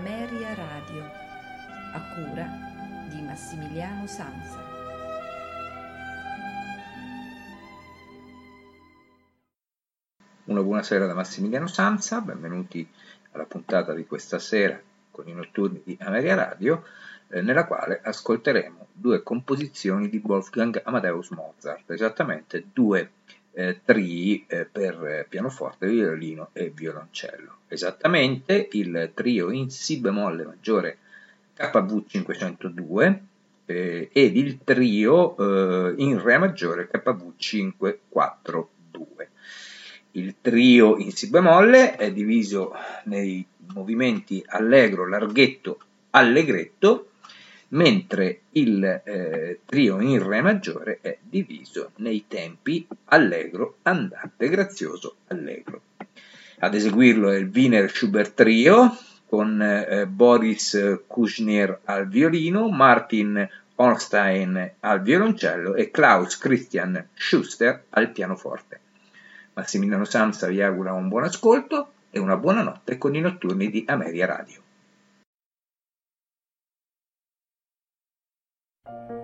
Ameria Radio, a cura di Massimiliano Sanza. Una buonasera da Massimiliano Sanza, benvenuti alla puntata di questa sera con i notturni di Ameria Radio, eh, nella quale ascolteremo due composizioni di Wolfgang Amadeus Mozart, esattamente due eh, trii eh, per pianoforte, violino e violoncello. Esattamente il trio in Si bemolle maggiore KV 502 eh, ed il trio eh, in Re maggiore KV 542. Il trio in Si bemolle è diviso nei movimenti allegro, larghetto, allegretto mentre il eh, trio in Re maggiore è diviso nei tempi allegro, andante, grazioso, allegro. Ad eseguirlo è il Wiener Schubert Trio con eh, Boris Kushner al violino, Martin Ornstein al violoncello e Klaus Christian Schuster al pianoforte. Massimiliano Samsa vi augura un buon ascolto e una buona notte con i notturni di Ameria Radio. Thank you.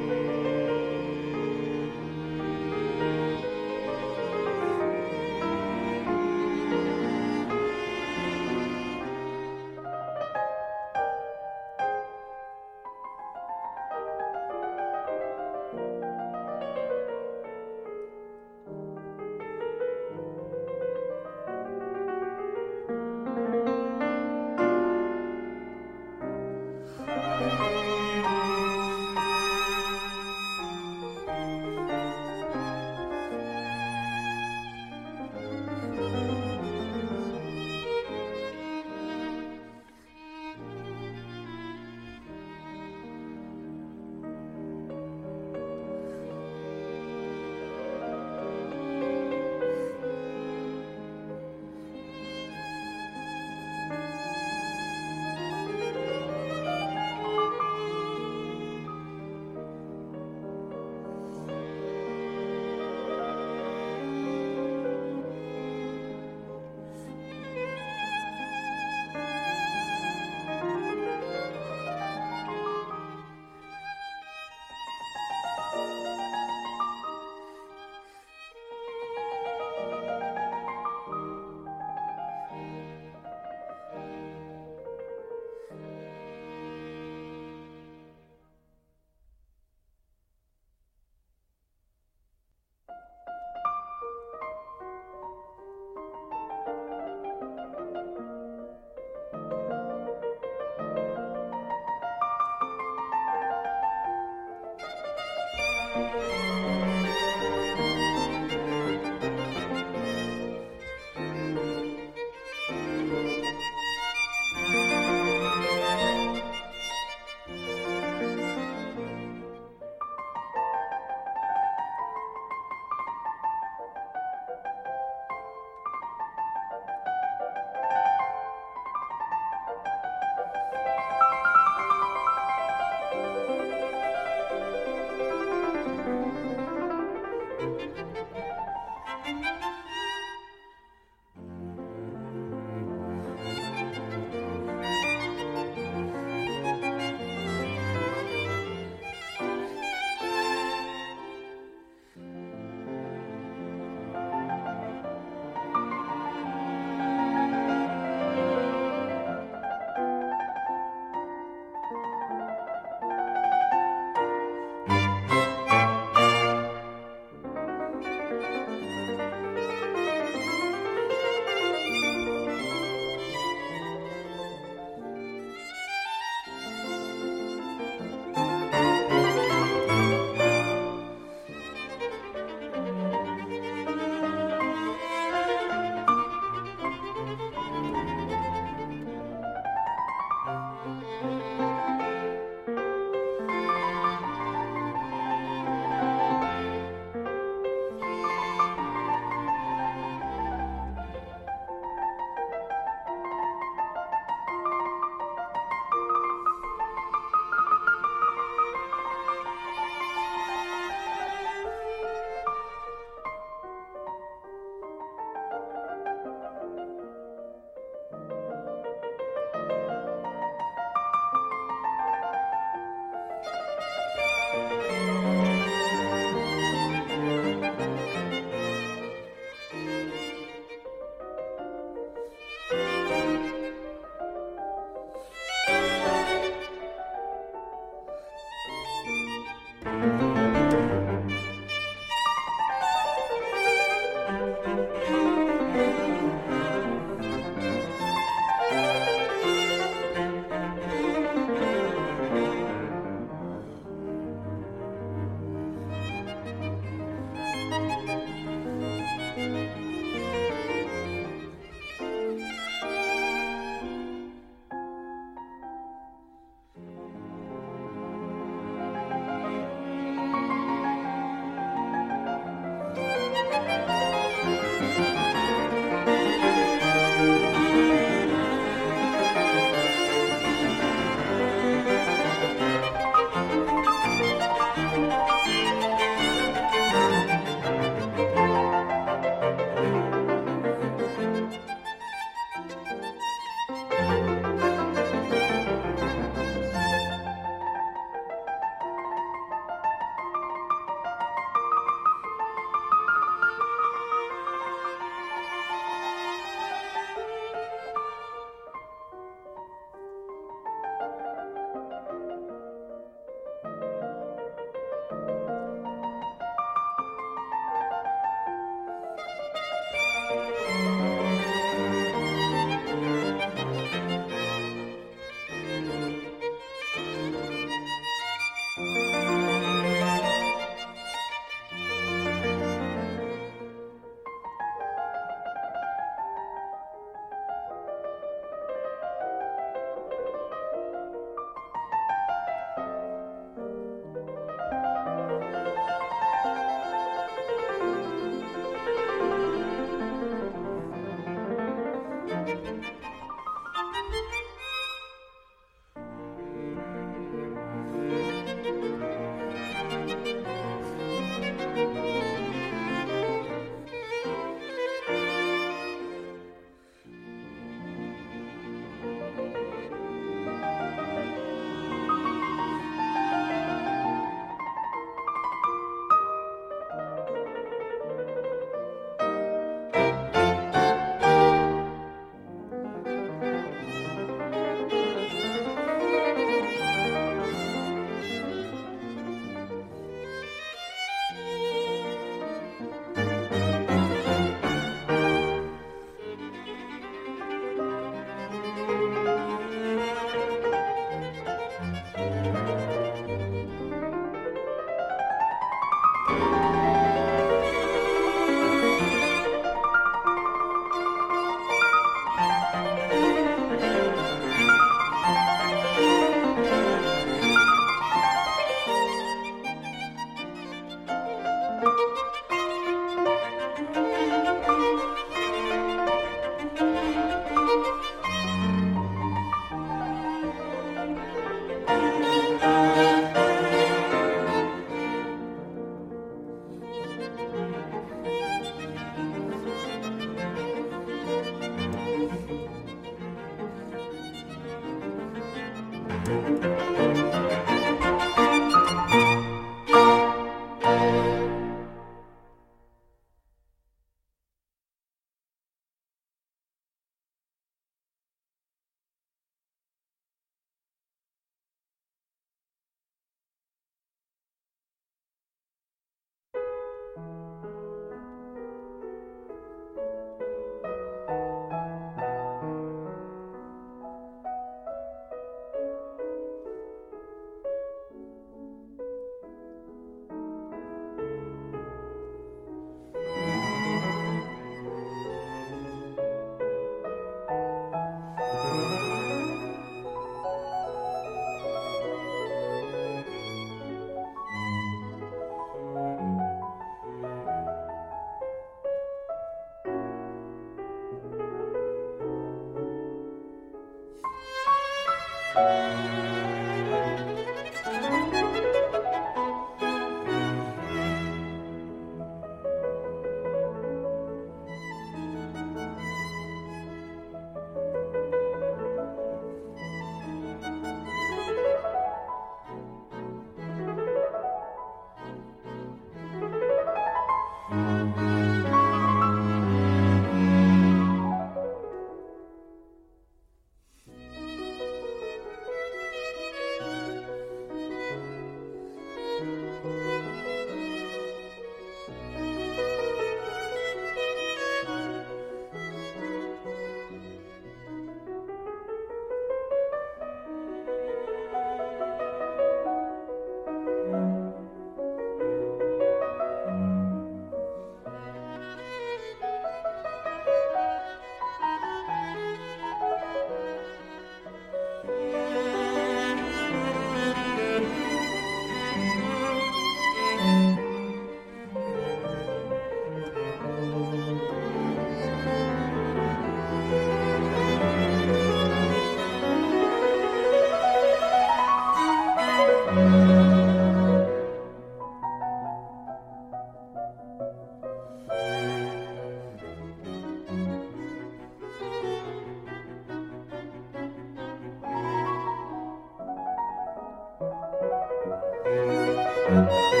Música